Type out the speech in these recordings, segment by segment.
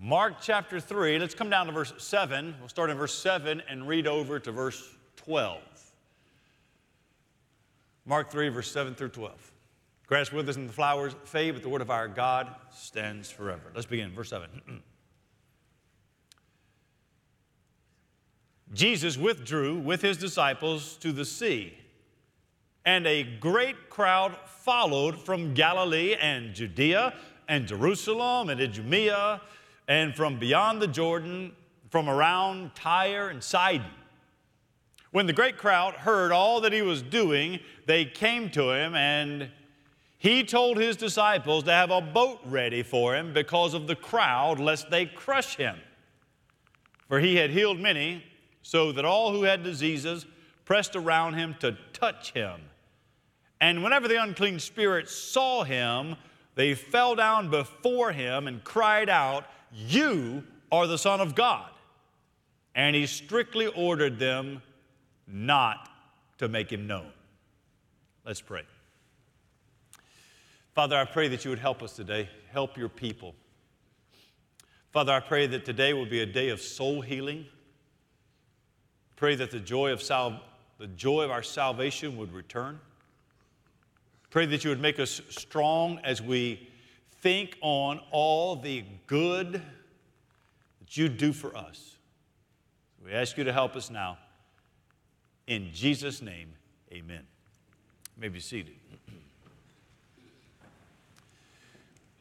Mark chapter 3, let's come down to verse 7. We'll start in verse 7 and read over to verse 12. Mark 3, verse 7 through 12. Grass withers and the flowers fade, but the word of our God stands forever. Let's begin, verse 7. Jesus withdrew with his disciples to the sea, and a great crowd followed from Galilee and Judea and Jerusalem and Idumea and from beyond the Jordan, from around Tyre and Sidon. When the great crowd heard all that he was doing, they came to him, and he told his disciples to have a boat ready for him because of the crowd, lest they crush him. For he had healed many, so that all who had diseases pressed around him to touch him. And whenever the unclean spirits saw him, they fell down before him and cried out, You are the Son of God. And he strictly ordered them not to make him known. Let's pray. Father, I pray that you would help us today, help your people. Father, I pray that today will be a day of soul healing. Pray that the joy of, sal- the joy of our salvation would return. Pray that you would make us strong as we think on all the good that you do for us. We ask you to help us now. In Jesus' name, amen. You may be seated.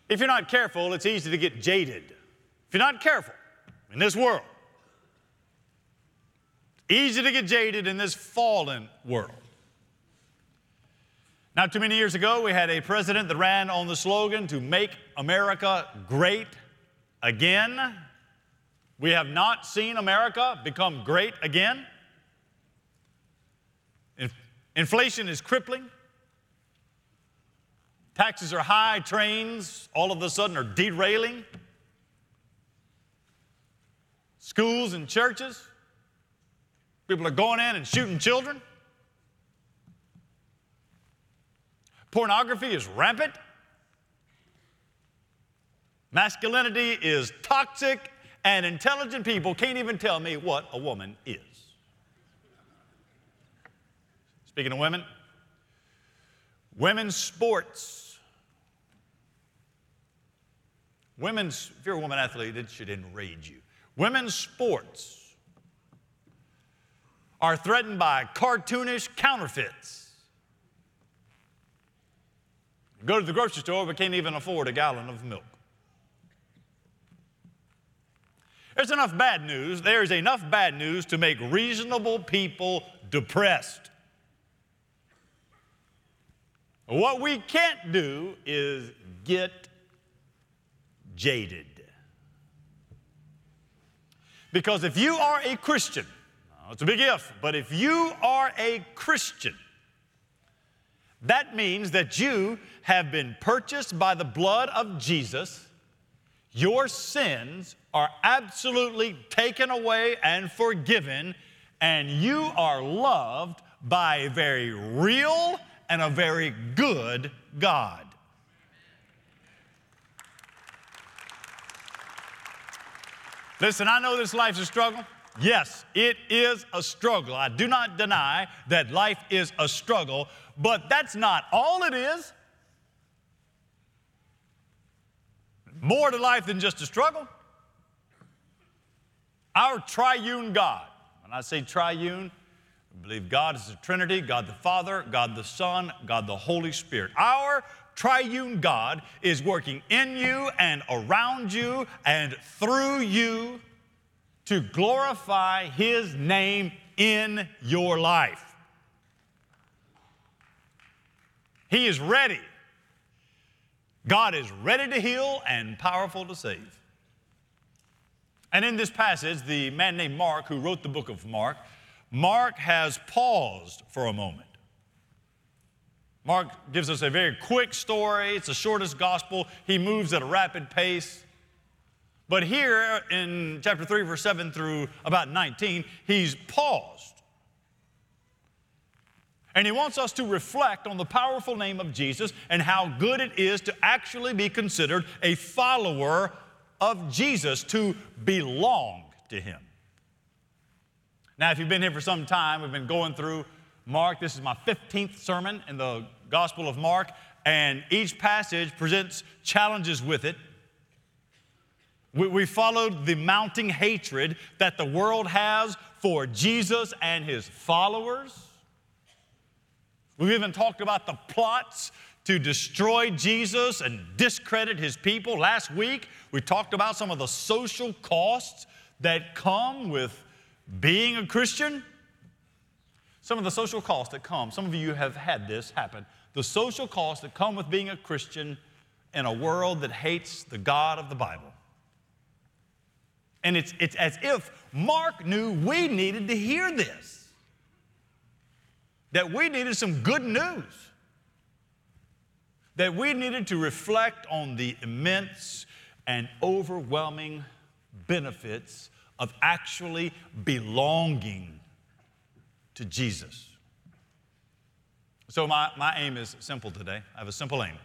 If you're not careful, it's easy to get jaded. If you're not careful in this world, easy to get jaded in this fallen world. Not too many years ago, we had a president that ran on the slogan to make America great again. We have not seen America become great again. Inflation is crippling. Taxes are high, trains all of a sudden are derailing. Schools and churches, people are going in and shooting children. Pornography is rampant. Masculinity is toxic, and intelligent people can't even tell me what a woman is. Speaking of women, women's sports. Women's, if you're a woman athlete, it should enrage you. Women's sports are threatened by cartoonish counterfeits. Go to the grocery store, but can't even afford a gallon of milk. There's enough bad news. There's enough bad news to make reasonable people depressed. What we can't do is get jaded. Because if you are a Christian, it's a big if, but if you are a Christian, that means that you have been purchased by the blood of Jesus. Your sins are absolutely taken away and forgiven, and you are loved by a very real and a very good God. Listen, I know this life's a struggle. Yes, it is a struggle. I do not deny that life is a struggle, but that's not all it is. More to life than just a struggle. Our triune God, when I say triune, we believe God is the Trinity God the Father, God the Son, God the Holy Spirit. Our triune God is working in you and around you and through you to glorify His name in your life. He is ready. God is ready to heal and powerful to save. And in this passage, the man named Mark, who wrote the book of Mark, Mark has paused for a moment. Mark gives us a very quick story. It's the shortest gospel. He moves at a rapid pace. But here in chapter 3, verse 7 through about 19, he's paused. And he wants us to reflect on the powerful name of Jesus and how good it is to actually be considered a follower of Jesus to belong to him. Now, if you've been here for some time, we've been going through Mark. This is my 15th sermon in the Gospel of Mark, and each passage presents challenges with it. We, we followed the mounting hatred that the world has for Jesus and his followers. We've even talked about the plots to destroy Jesus and discredit his people. Last week, we talked about some of the social costs that come with being a Christian. Some of the social costs that come, some of you have had this happen. The social costs that come with being a Christian in a world that hates the God of the Bible. And it's, it's as if Mark knew we needed to hear this, that we needed some good news, that we needed to reflect on the immense and overwhelming benefits of actually belonging to Jesus. So, my, my aim is simple today. I have a simple aim.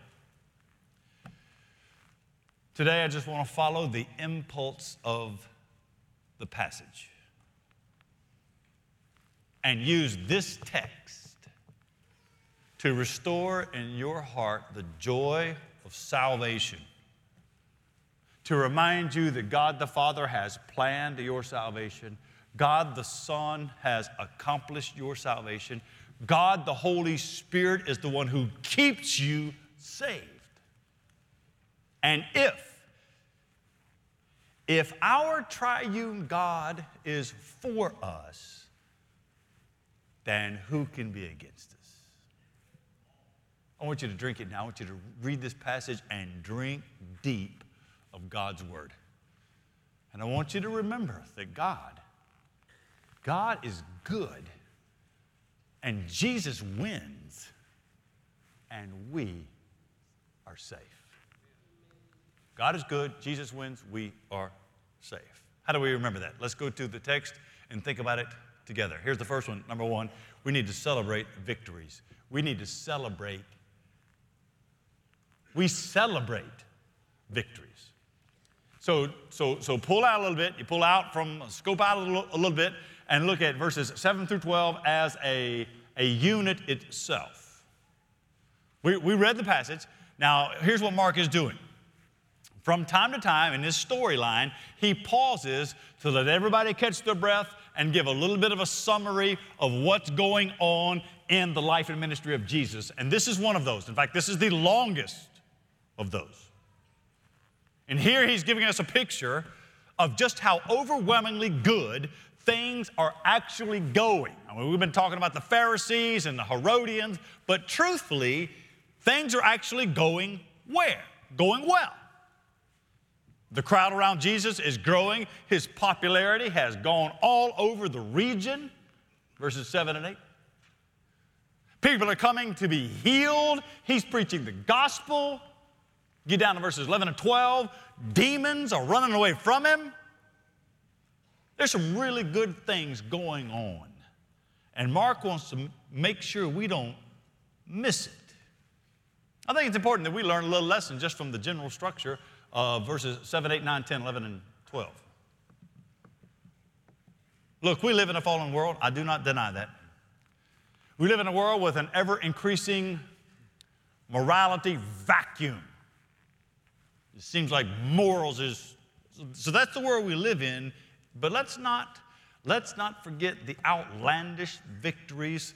Today, I just want to follow the impulse of the passage and use this text to restore in your heart the joy of salvation to remind you that God the Father has planned your salvation, God the Son has accomplished your salvation, God the Holy Spirit is the one who keeps you saved. And if, if our triune God is for us, then who can be against us? I want you to drink it now. I want you to read this passage and drink deep of God's Word. And I want you to remember that God, God is good, and Jesus wins, and we are safe. God is good, Jesus wins, we are safe. How do we remember that? Let's go to the text and think about it together. Here's the first one. Number one, we need to celebrate victories. We need to celebrate. We celebrate victories. So, so, so pull out a little bit. You pull out from, scope out a little, a little bit and look at verses 7 through 12 as a, a unit itself. We, we read the passage. Now, here's what Mark is doing. From time to time in his storyline, he pauses to let everybody catch their breath and give a little bit of a summary of what's going on in the life and ministry of Jesus. And this is one of those. In fact, this is the longest of those. And here he's giving us a picture of just how overwhelmingly good things are actually going. I mean, we've been talking about the Pharisees and the Herodians, but truthfully, things are actually going where? Going well. The crowd around Jesus is growing. His popularity has gone all over the region, verses 7 and 8. People are coming to be healed. He's preaching the gospel. Get down to verses 11 and 12. Demons are running away from him. There's some really good things going on. And Mark wants to make sure we don't miss it. I think it's important that we learn a little lesson just from the general structure of verses 7, 8, 9, 10, 11, and 12. Look, we live in a fallen world. I do not deny that. We live in a world with an ever increasing morality vacuum. It seems like morals is, so that's the world we live in, but let's not, let's not forget the outlandish victories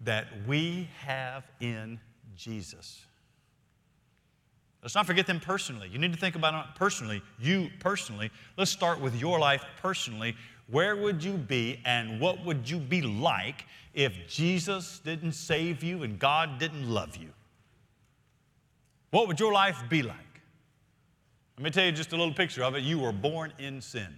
that we have in Jesus. Let's not forget them personally. You need to think about it personally, you personally. Let's start with your life personally. Where would you be and what would you be like if Jesus didn't save you and God didn't love you? What would your life be like? Let me tell you just a little picture of it. You were born in sin.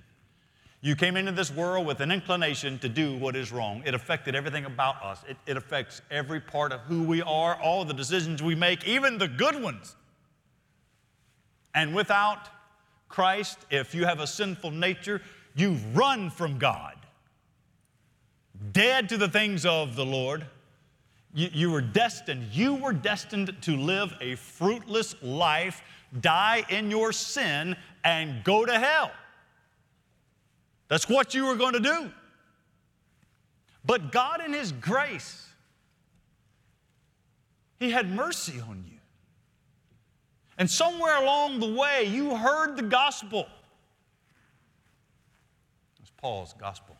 You came into this world with an inclination to do what is wrong. It affected everything about us, it, it affects every part of who we are, all the decisions we make, even the good ones. And without Christ, if you have a sinful nature, you run from God. Dead to the things of the Lord. You, you were destined, you were destined to live a fruitless life die in your sin and go to hell. That's what you were going to do. But God, in His grace, He had mercy on you. And somewhere along the way, you heard the gospel. It's Paul's gospel.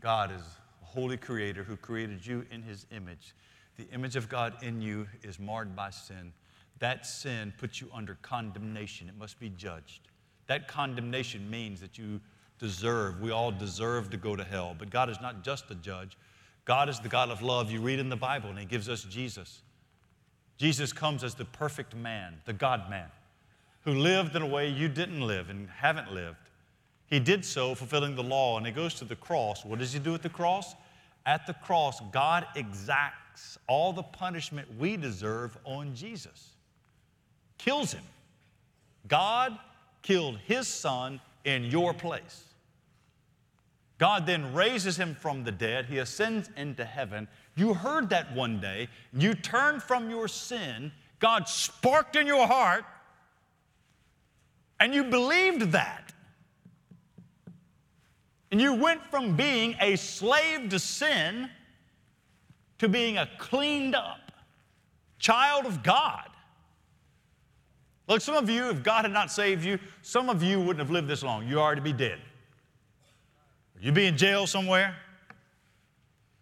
God is a holy creator who created you in His image. The image of God in you is marred by sin. That sin puts you under condemnation. It must be judged. That condemnation means that you deserve, we all deserve to go to hell. But God is not just a judge, God is the God of love. You read in the Bible, and He gives us Jesus. Jesus comes as the perfect man, the God man, who lived in a way you didn't live and haven't lived. He did so fulfilling the law, and He goes to the cross. What does He do at the cross? At the cross, God exacts all the punishment we deserve on Jesus, kills Him. God killed His Son in your place. God then raises him from the dead. He ascends into heaven. You heard that one day. You turned from your sin. God sparked in your heart, and you believed that. And you went from being a slave to sin to being a cleaned up child of God. Look, some of you, if God had not saved you, some of you wouldn't have lived this long. You'd already be dead. You'd be in jail somewhere.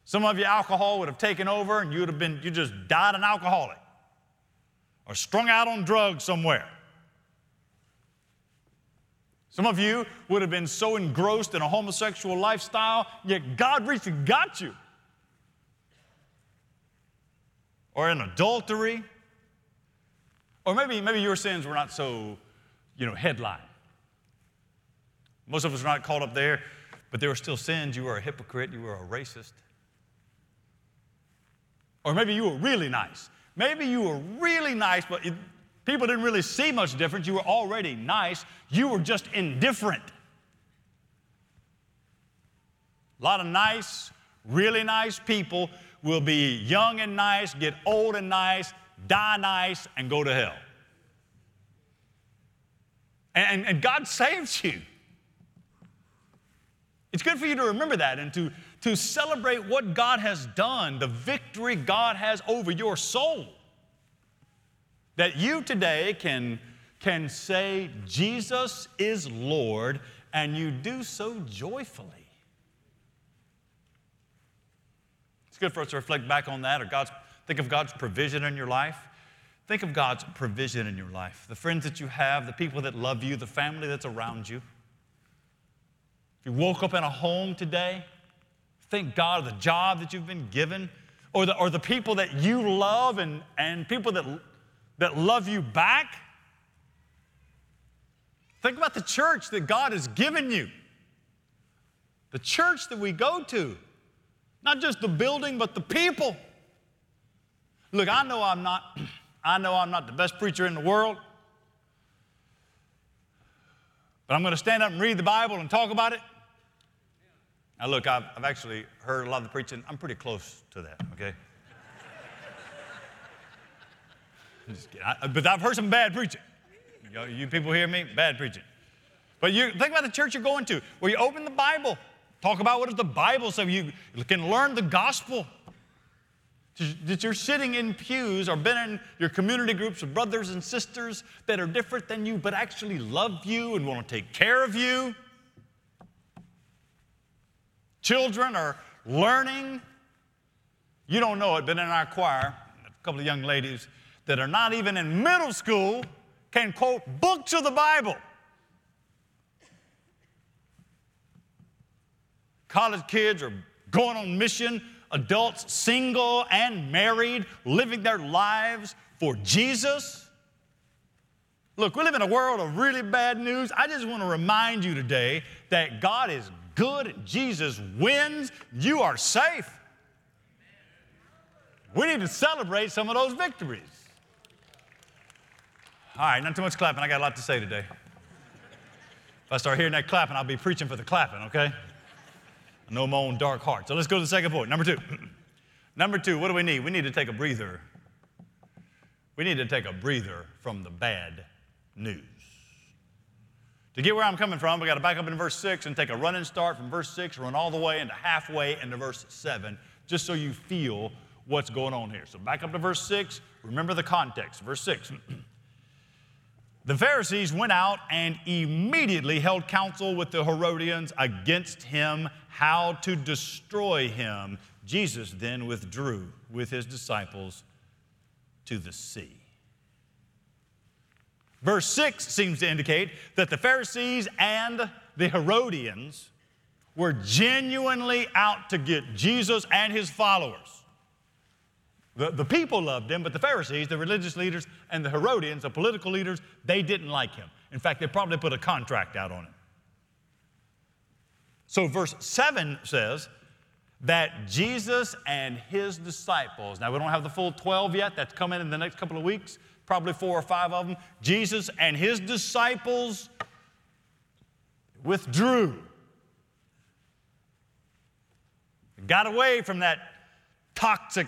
Some of you, alcohol would have taken over and you'd have been, you just died an alcoholic or strung out on drugs somewhere. Some of you would have been so engrossed in a homosexual lifestyle, yet God reached and got you. Or in adultery, or maybe, maybe your sins were not so, you know, headline. Most of us are not caught up there, but there were still sins. You were a hypocrite, you were a racist. Or maybe you were really nice. Maybe you were really nice, but it, people didn't really see much difference. You were already nice, you were just indifferent. A lot of nice, really nice people will be young and nice, get old and nice, die nice, and go to hell. And, and, God saves you. It's good for you to remember that and to, to celebrate what God has done, the victory God has over your soul. That you today can, can say, Jesus is Lord, and you do so joyfully. It's good for us to reflect back on that or God's Think of God's provision in your life. Think of God's provision in your life. The friends that you have, the people that love you, the family that's around you. If you woke up in a home today, thank God of the job that you've been given, or the, or the people that you love and, and people that, that love you back. Think about the church that God has given you. The church that we go to. Not just the building, but the people. Look, I know I'm not, I know I'm not the best preacher in the world. But I'm going to stand up and read the Bible and talk about it. Now, look, I've, I've actually heard a lot of the preaching. I'm pretty close to that, okay? I, but I've heard some bad preaching. You, know, you people hear me? Bad preaching. But you think about the church you're going to, where you open the Bible, talk about what does the Bible say. You can learn the gospel that you're sitting in pews or been in your community groups of brothers and sisters that are different than you, but actually love you and want to take care of you. Children are learning. You don't know it, but in our choir, a couple of young ladies that are not even in middle school can quote books of the Bible. College kids are going on mission adults, single and married, living their lives for Jesus. Look, we live in a world of really bad news. I just want to remind you today that God is good Jesus wins. You are safe. We need to celebrate some of those victories. All right, not too much clapping. I got a lot to say today. If I start hearing that clapping, I'll be preaching for the clapping, okay? No more own dark heart. So let's go to the second point. Number two. Number two, what do we need? We need to take a breather. We need to take a breather from the bad news. To get where I'm coming from, we got to back up in verse 6 and take a running start from verse 6, run all the way into halfway into verse 7, just so you feel what's going on here. So back up to verse 6, remember the context. Verse 6. the Pharisees went out and immediately held counsel with the Herodians against him, how to destroy him. Jesus then withdrew with his disciples to the sea. Verse 6 seems to indicate that the Pharisees and the Herodians were genuinely out to get Jesus and his followers. The, the people loved him, but the Pharisees, the religious leaders, and the Herodians, the political leaders, they didn't like him. In fact, they probably put a contract out on him. So, verse 7 says that Jesus and his disciples, now we don't have the full 12 yet, that's coming in the next couple of weeks, probably four or five of them, Jesus and his disciples withdrew. Got away from that toxic,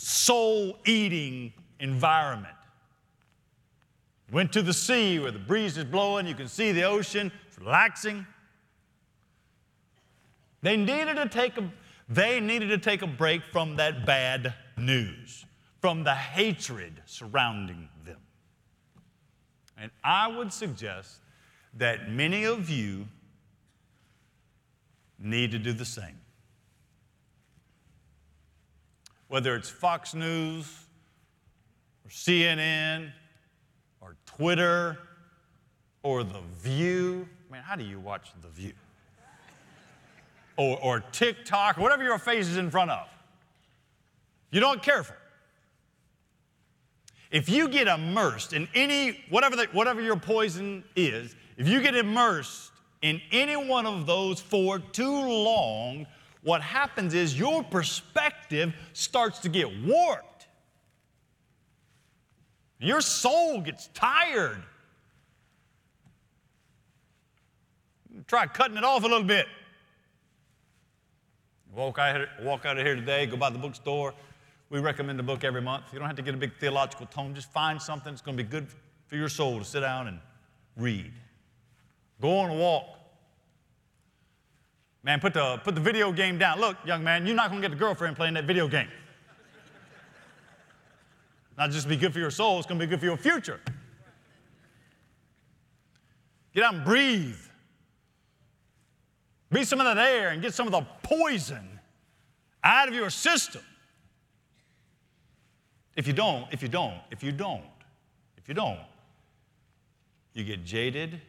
soul eating environment. Went to the sea where the breeze is blowing, you can see the ocean, it's relaxing. They needed to take a, they needed to take a break from that bad news from the hatred surrounding them. And I would suggest that many of you need to do the same. Whether it's Fox News or CNN or Twitter or The View. I mean, how do you watch The View? Or, or TikTok, whatever your face is in front of. You don't careful. If you get immersed in any, whatever, the, whatever your poison is, if you get immersed in any one of those for too long, what happens is your perspective starts to get warped. Your soul gets tired. Try cutting it off a little bit. Walk out, walk out of here today, go by the bookstore, we recommend a book every month. You don't have to get a big theological tome. Just find something that's going to be good for your soul to sit down and read. Go on a walk. Man, put the, put the video game down. Look, young man, you're not going to get a girlfriend playing that video game. Not just be good for your soul, it's going to be good for your future. Get out and breathe. Breathe some of that air and get some of the poison out of your system. If you don't, if you don't, if you don't, if you don't, you get jaded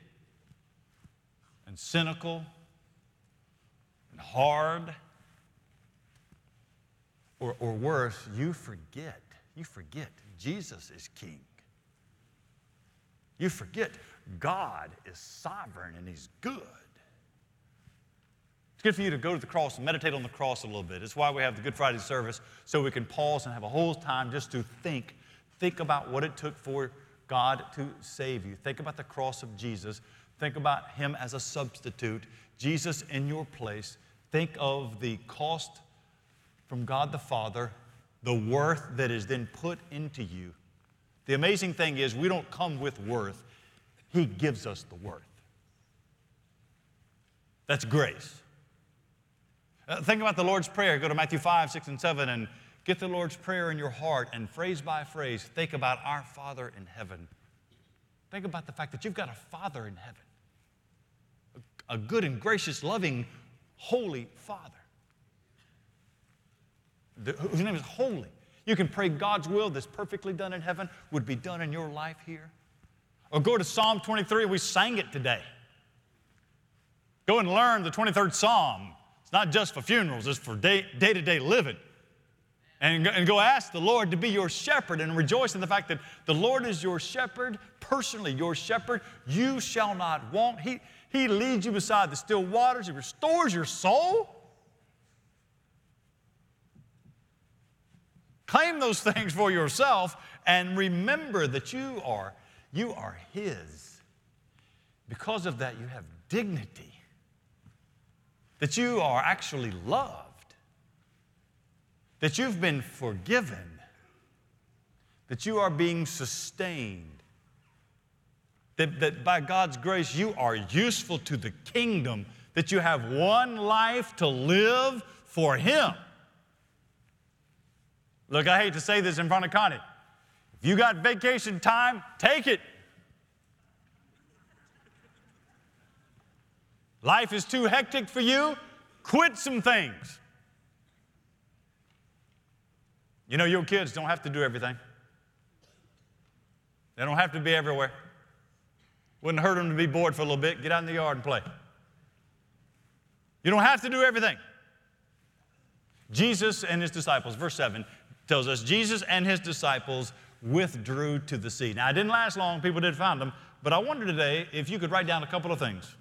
and cynical and hard. Or, or worse, you forget. You forget Jesus is king. You forget God is sovereign and he's good. It's good for you to go to the cross and meditate on the cross a little bit. It's why we have the Good Friday service, so we can pause and have a whole time just to think. Think about what it took for God to save you. Think about the cross of Jesus. Think about Him as a substitute, Jesus in your place. Think of the cost from God the Father, the worth that is then put into you. The amazing thing is, we don't come with worth, He gives us the worth. That's grace. Uh, think about the Lord's Prayer. Go to Matthew 5, 6, and 7 and get the Lord's Prayer in your heart and phrase by phrase, think about our Father in heaven. Think about the fact that you've got a Father in heaven, a, a good and gracious, loving, holy Father, the, whose name is holy. You can pray God's will that's perfectly done in heaven would be done in your life here. Or go to Psalm 23, we sang it today. Go and learn the 23rd Psalm. It's not just for funerals, it's for day to day living. And, and go ask the Lord to be your shepherd and rejoice in the fact that the Lord is your shepherd, personally your shepherd. You shall not want. He, he leads you beside the still waters, He restores your soul. Claim those things for yourself and remember that you are, you are His. Because of that, you have dignity. That you are actually loved, that you've been forgiven, that you are being sustained, that, that by God's grace you are useful to the kingdom, that you have one life to live for Him. Look, I hate to say this in front of Connie. If you got vacation time, take it. Life is too hectic for you, quit some things. You know, your kids don't have to do everything, they don't have to be everywhere. Wouldn't hurt them to be bored for a little bit. Get out in the yard and play. You don't have to do everything. Jesus and his disciples, verse 7 tells us Jesus and his disciples withdrew to the sea. Now, it didn't last long, people didn't find them, but I wonder today if you could write down a couple of things.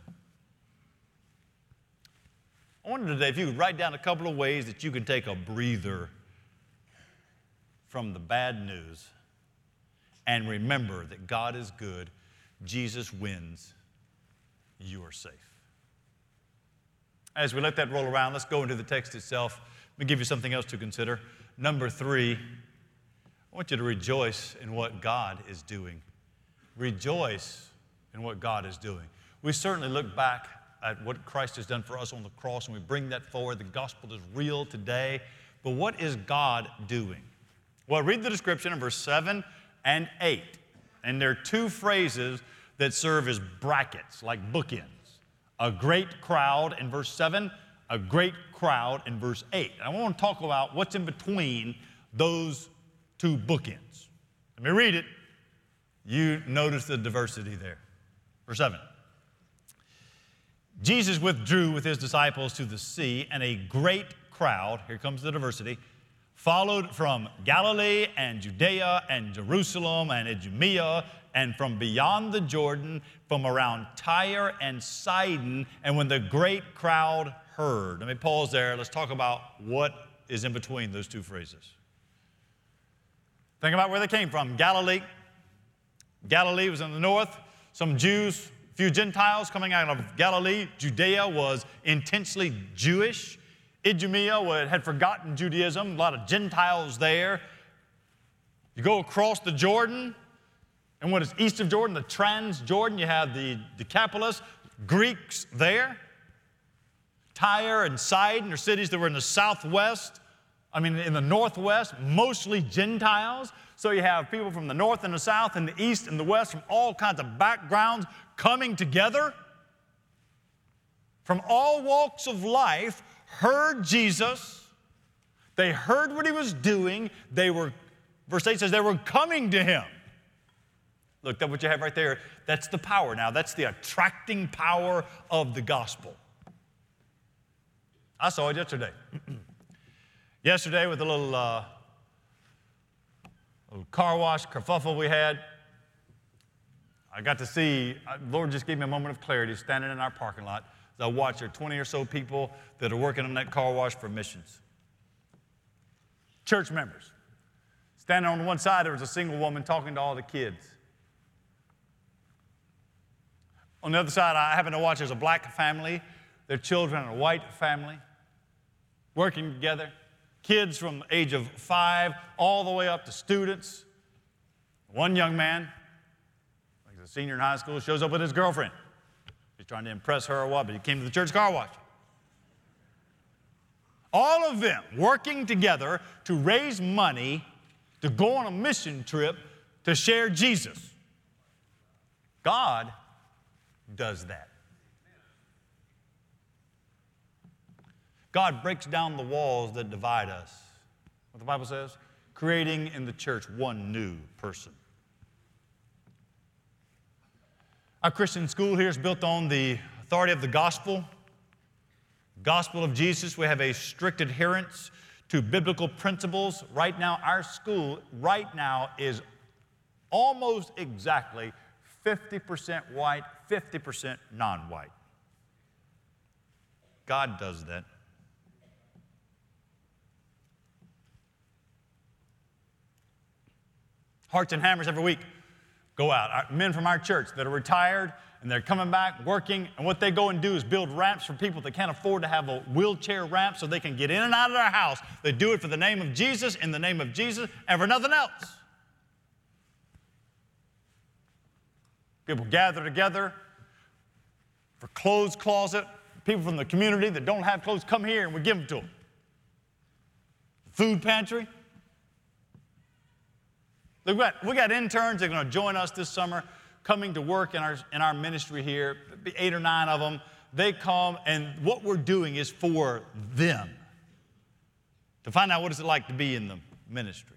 I wonder today if you could write down a couple of ways that you can take a breather from the bad news and remember that God is good, Jesus wins, you are safe. As we let that roll around, let's go into the text itself. Let me give you something else to consider. Number three, I want you to rejoice in what God is doing. Rejoice in what God is doing. We certainly look back at what Christ has done for us on the cross and we bring that forward. The gospel is real today. But what is God doing? Well, read the description in verse 7 and 8. And there are two phrases that serve as brackets, like bookends. A great crowd in verse 7, a great crowd in verse 8. I want to talk about what's in between those two bookends. Let me read it. You notice the diversity there. Verse 7. Jesus withdrew with his disciples to the sea, and a great crowd, here comes the diversity, followed from Galilee and Judea and Jerusalem and Idumea and from beyond the Jordan, from around Tyre and Sidon. And when the great crowd heard, let me pause there. Let's talk about what is in between those two phrases. Think about where they came from Galilee. Galilee was in the north. Some Jews, a few Gentiles coming out of Galilee. Judea was intensely Jewish. Idumea had forgotten Judaism, a lot of Gentiles there. You go across the Jordan, and what is east of Jordan, the Transjordan, you have the Decapolis, Greeks there. Tyre and Sidon are cities that were in the southwest I mean, in the Northwest, mostly Gentiles. So you have people from the North and the South and the East and the West from all kinds of backgrounds coming together. From all walks of life, heard Jesus. They heard what he was doing. They were, verse 8 says, they were coming to him. Look, that's what you have right there. That's the power now. That's the attracting power of the gospel. I saw it yesterday. Yesterday, with a little, uh, little car wash kerfuffle we had, I got to see, uh, Lord just gave me a moment of clarity standing in our parking lot I watched there are 20 or so people that are working on that car wash for missions. Church members. Standing on one side, there was a single woman talking to all the kids. On the other side, I happen to watch there's a black family, their children, and a white family working together kids from the age of five all the way up to students. One young man, he's a senior in high school, shows up with his girlfriend. Trying to impress her or what, but he came to the church car wash. All of them working together to raise money to go on a mission trip to share Jesus. God does that. God breaks down the walls that divide us. What the Bible says? Creating in the church one new person. Our Christian school here is built on the authority of the gospel. Gospel of Jesus, we have a strict adherence to biblical principles. Right now, our school, right now, is almost exactly 50% white, 50% non white. God does that. Hearts and Hammers every week go out. Our, men from our church that are retired and they're coming back working, and what they go and do is build ramps for people that can't afford to have a wheelchair ramp so they can get in and out of their house. They do it for the name of Jesus, in the name of Jesus, and for nothing else. People gather together for clothes closet. People from the community that don't have clothes come here and we give them to them. Food pantry. We got, we got interns that are going to join us this summer coming to work in our, in our ministry here, eight or nine of them. They come, and what we're doing is for them to find out what it's like to be in the ministry.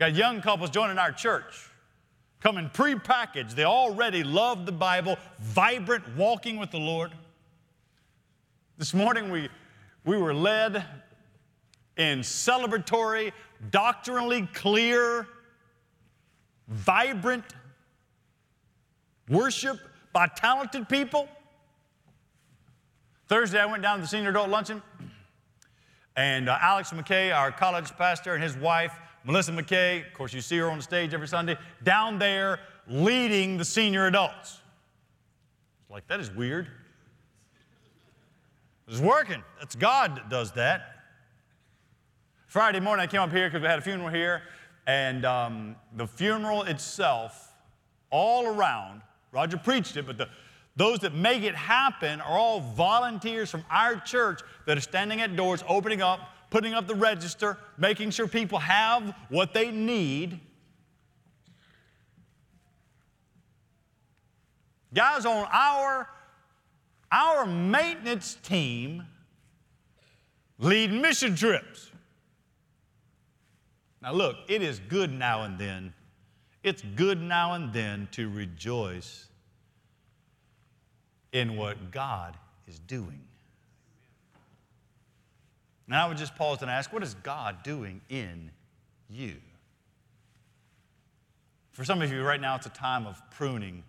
Got young couples joining our church, coming prepackaged. They already love the Bible, vibrant, walking with the Lord. This morning we, we were led in celebratory, doctrinally clear, vibrant worship by talented people. Thursday, I went down to the senior adult luncheon, and uh, Alex McKay, our college pastor, and his wife, Melissa McKay, of course, you see her on the stage every Sunday, down there leading the senior adults. Like, that is weird. It's working. That's God that does that. Friday morning, I came up here because we had a funeral here, and um, the funeral itself, all around, Roger preached it, but the, those that make it happen are all volunteers from our church that are standing at doors, opening up, putting up the register, making sure people have what they need. Guys on our, our maintenance team lead mission trips. Now, look, it is good now and then. It's good now and then to rejoice in what God is doing. Now, I would just pause and ask, what is God doing in you? For some of you right now, it's a time of pruning.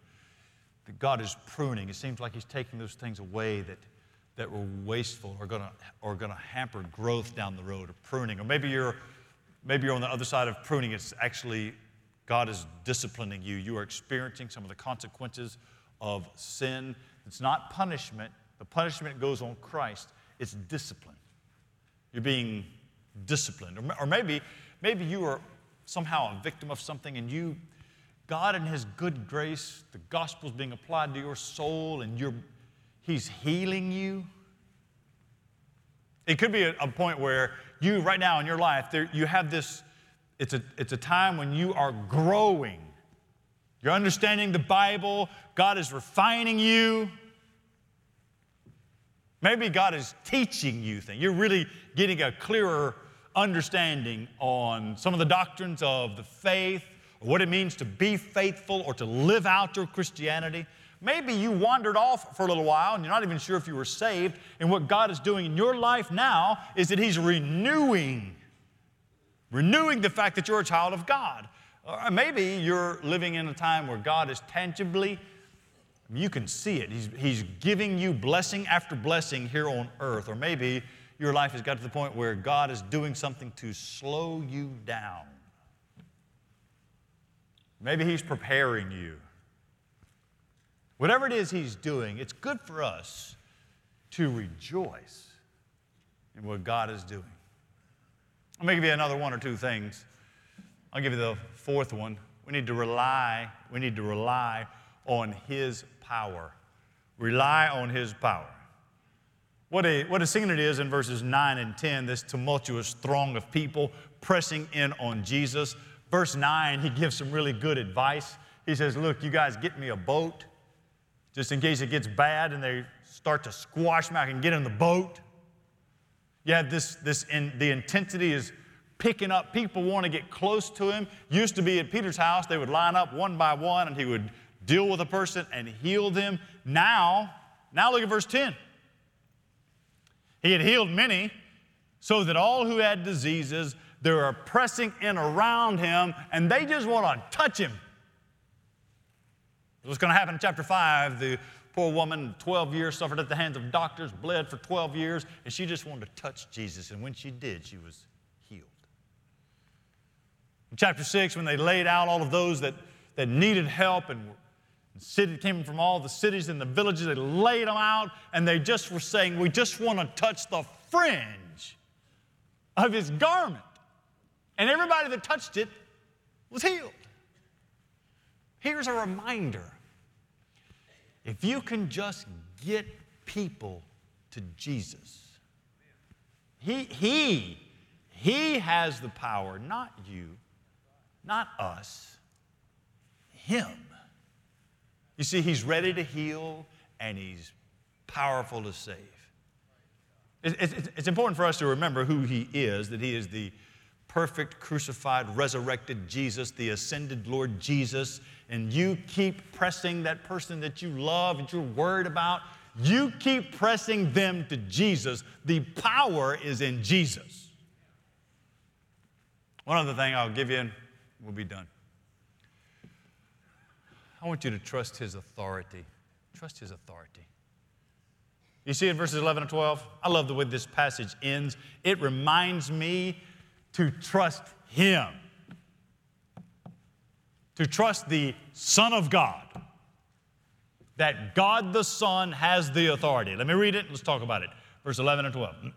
That God is pruning. It seems like He's taking those things away that, that were wasteful or to or gonna hamper growth down the road of pruning. Or maybe you're Maybe you're on the other side of pruning. It's actually God is disciplining you. You are experiencing some of the consequences of sin. It's not punishment. The punishment goes on Christ. It's discipline. You're being disciplined. Or, maybe, maybe you are somehow a victim of something and you, God in His good grace, the gospel is being applied to your soul and you're, He's healing you. It could be a, a point where you, right now in your life, there, you have this, it's a, it's a time when you are growing. You're understanding the Bible, God is refining you. Maybe God is teaching you things. You're really getting a clearer understanding on some of the doctrines of the faith, or what it means to be faithful or to live out your Christianity. Maybe you wandered off for a little while and you're not even sure if you were saved. And what God is doing in your life now is that He's renewing, renewing the fact that you're a child of God. Or uh, maybe you're living in a time where God is tangibly, you can see it. He's, he's giving you blessing after blessing here on earth. Or maybe your life has got to the point where God is doing something to slow you down. Maybe He's preparing you Whatever it is He's doing, it's good for us to rejoice in what God is doing. Going to give you another one or two things. I'll give you the fourth one. We need to rely, we need to rely on His power. Rely on His power. What a, what a scene it is in verses 9 and 10, this tumultuous throng of people pressing in on Jesus. Verse 9, he gives some really good advice. He says, Look, you guys get me a boat just in case it gets bad and they start to squash me, I can get in the boat. Yeah, this, this in, the intensity is picking up. People want to get close to him. Used to be at Peter's house, they would line up one by one and he would deal with a person and heal them. Now, now look at verse 10. He had healed many, so that all who had diseases, they were pressing in around him, and they just want to touch him. What's going to happen in chapter 5? The poor woman, 12 years, suffered at the hands of doctors, bled for 12 years, and she just wanted to touch Jesus. And when she did, she was healed. In chapter 6, when they laid out all of those that, that needed help and city came from all the cities and the villages, they laid them out, and they just were saying, We just want to touch the fringe of his garment. And everybody that touched it was healed. Here's a reminder if you can just get people to Jesus, He, he, he has the power, not you, not us, Him. You see, He's ready to heal and He's powerful to save. It's important for us to remember who He is, that He is the perfect, crucified, resurrected Jesus, the ascended Lord Jesus, and you keep pressing that person that you love and you're worried about, you keep pressing them to Jesus. The power is in Jesus. One other thing I'll give you, and we'll be done. I want you to trust His authority. Trust His authority. You see in verses 11 and 12? I love the way this passage ends. It reminds me to trust Him, to trust the Son of God, that God the Son has the authority. Let me read it. Let's talk about it. Verse 11 and 12.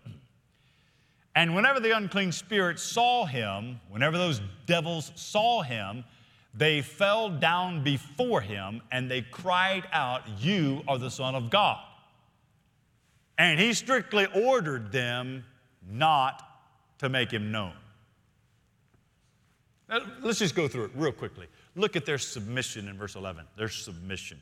And whenever the unclean spirits saw him, whenever those devils saw him, they fell down before him and they cried out, You are the Son of God. And he strictly ordered them not to make him known. Let's just go through it real quickly. Look at their submission in verse 11. Their submission.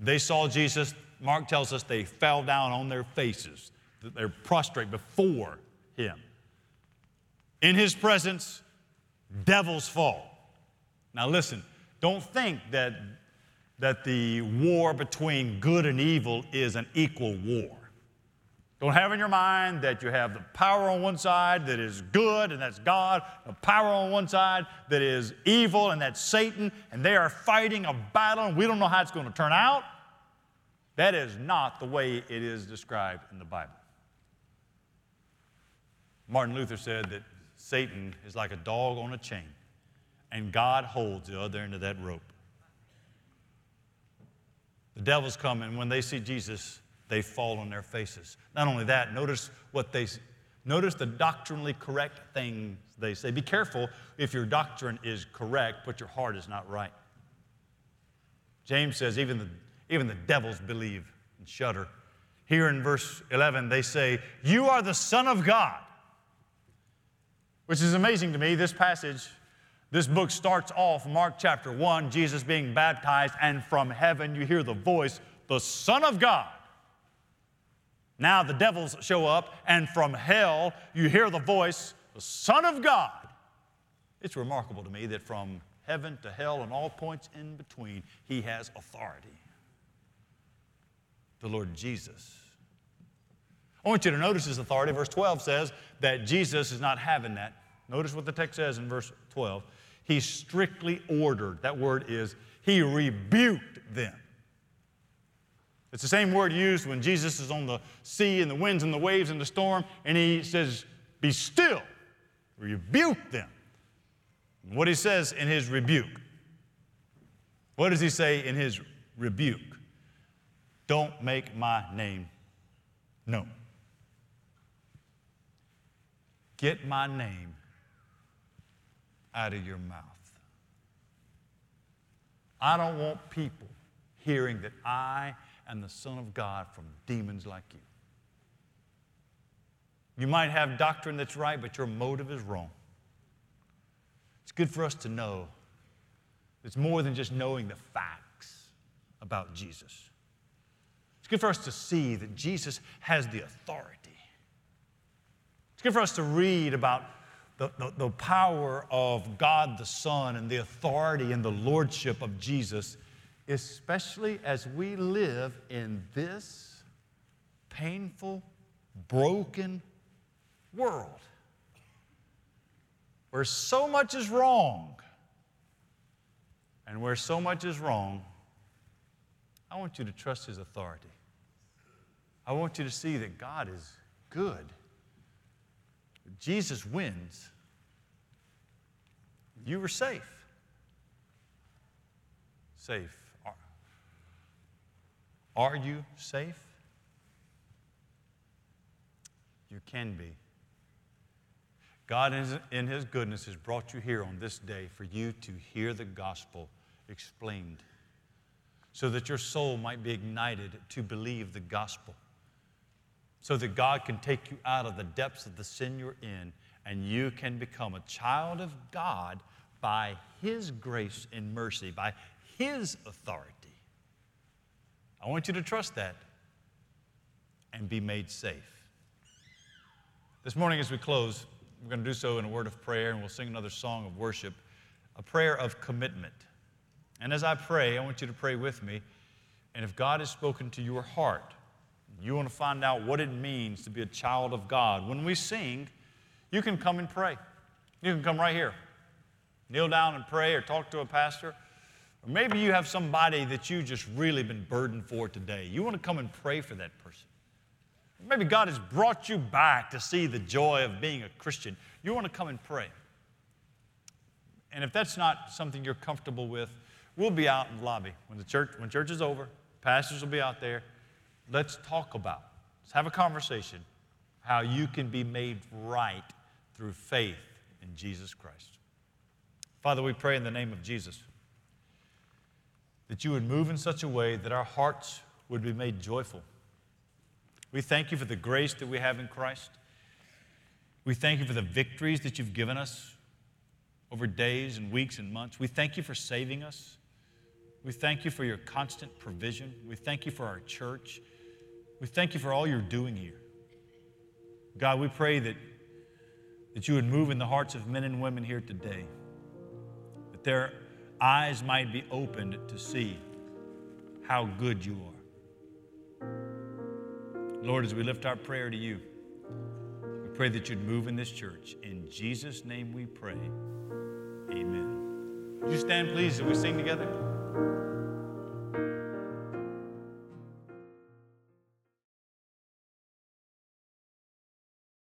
They saw Jesus. Mark tells us they fell down on their faces, they're prostrate before him. In his presence, devils fall. Now, listen, don't think that, that the war between good and evil is an equal war. Don't have in your mind that you have the power on one side that is good and that's God, the power on one side that is evil and that's Satan, and they are fighting a battle and we don't know how it's going to turn out. That is not the way it is described in the Bible. Martin Luther said that Satan is like a dog on a chain, and God holds the other end of that rope. The devils come, and when they see Jesus, they fall on their faces. Not only that, notice what they notice the doctrinally correct things they say. Be careful if your doctrine is correct, but your heart is not right. James says even the, even the devils believe and shudder. Here in verse 11, they say, You are the Son of God. Which is amazing to me. This passage, this book starts off, Mark chapter 1, Jesus being baptized, and from heaven you hear the voice, the Son of God. Now the devils show up, and from hell you hear the voice, the Son of God. It's remarkable to me that from heaven to hell and all points in between, he has authority. The Lord Jesus. I want you to notice his authority. Verse 12 says that Jesus is not having that. Notice what the text says in verse 12. He strictly ordered, that word is, he rebuked them. It's the same word used when Jesus is on the sea and the winds and the waves and the storm, and he says, Be still, rebuke them. What he says in his rebuke. What does he say in his rebuke? Don't make my name known. Get my name out of your mouth. I don't want people hearing that I and the Son of God from demons like you. You might have doctrine that's right, but your motive is wrong. It's good for us to know it's more than just knowing the facts about Jesus. It's good for us to see that Jesus has the authority. It's good for us to read about the, the, the power of God the Son and the authority and the lordship of Jesus especially as we live in this painful, broken world where so much is wrong. And where so much is wrong, I want you to trust His authority. I want you to see that God is good. Jesus wins. You were safe. Safe. Are you safe? You can be. God, in His goodness, has brought you here on this day for you to hear the gospel explained so that your soul might be ignited to believe the gospel, so that God can take you out of the depths of the sin you're in and you can become a child of God by His grace and mercy, by His authority. I want you to trust that and be made safe. This morning, as we close, we're going to do so in a word of prayer and we'll sing another song of worship, a prayer of commitment. And as I pray, I want you to pray with me. And if God has spoken to your heart, you want to find out what it means to be a child of God, when we sing, you can come and pray. You can come right here. Kneel down and pray or talk to a pastor. Or maybe you have somebody that you just really been burdened for today. You want to come and pray for that person. Maybe God has brought you back to see the joy of being a Christian. You want to come and pray. And if that's not something you're comfortable with, we'll be out in the lobby. When the church, when church is over, pastors will be out there. Let's talk about, let's have a conversation how you can be made right through faith in Jesus Christ. Father, we pray in the name of Jesus that you would move in such a way that our hearts would be made joyful. We thank you for the grace that we have in Christ. We thank you for the victories that you've given us over days and weeks and months. We thank you for saving us. We thank you for your constant provision. We thank you for our church. We thank you for all you're doing here. God, we pray that, that you would move in the hearts of men and women here today, that their eyes might be opened to see how good you are. Lord, as we lift our prayer to you, we pray that you'd move in this church. In Jesus' name we pray. Amen. Would you stand, please, as we sing together?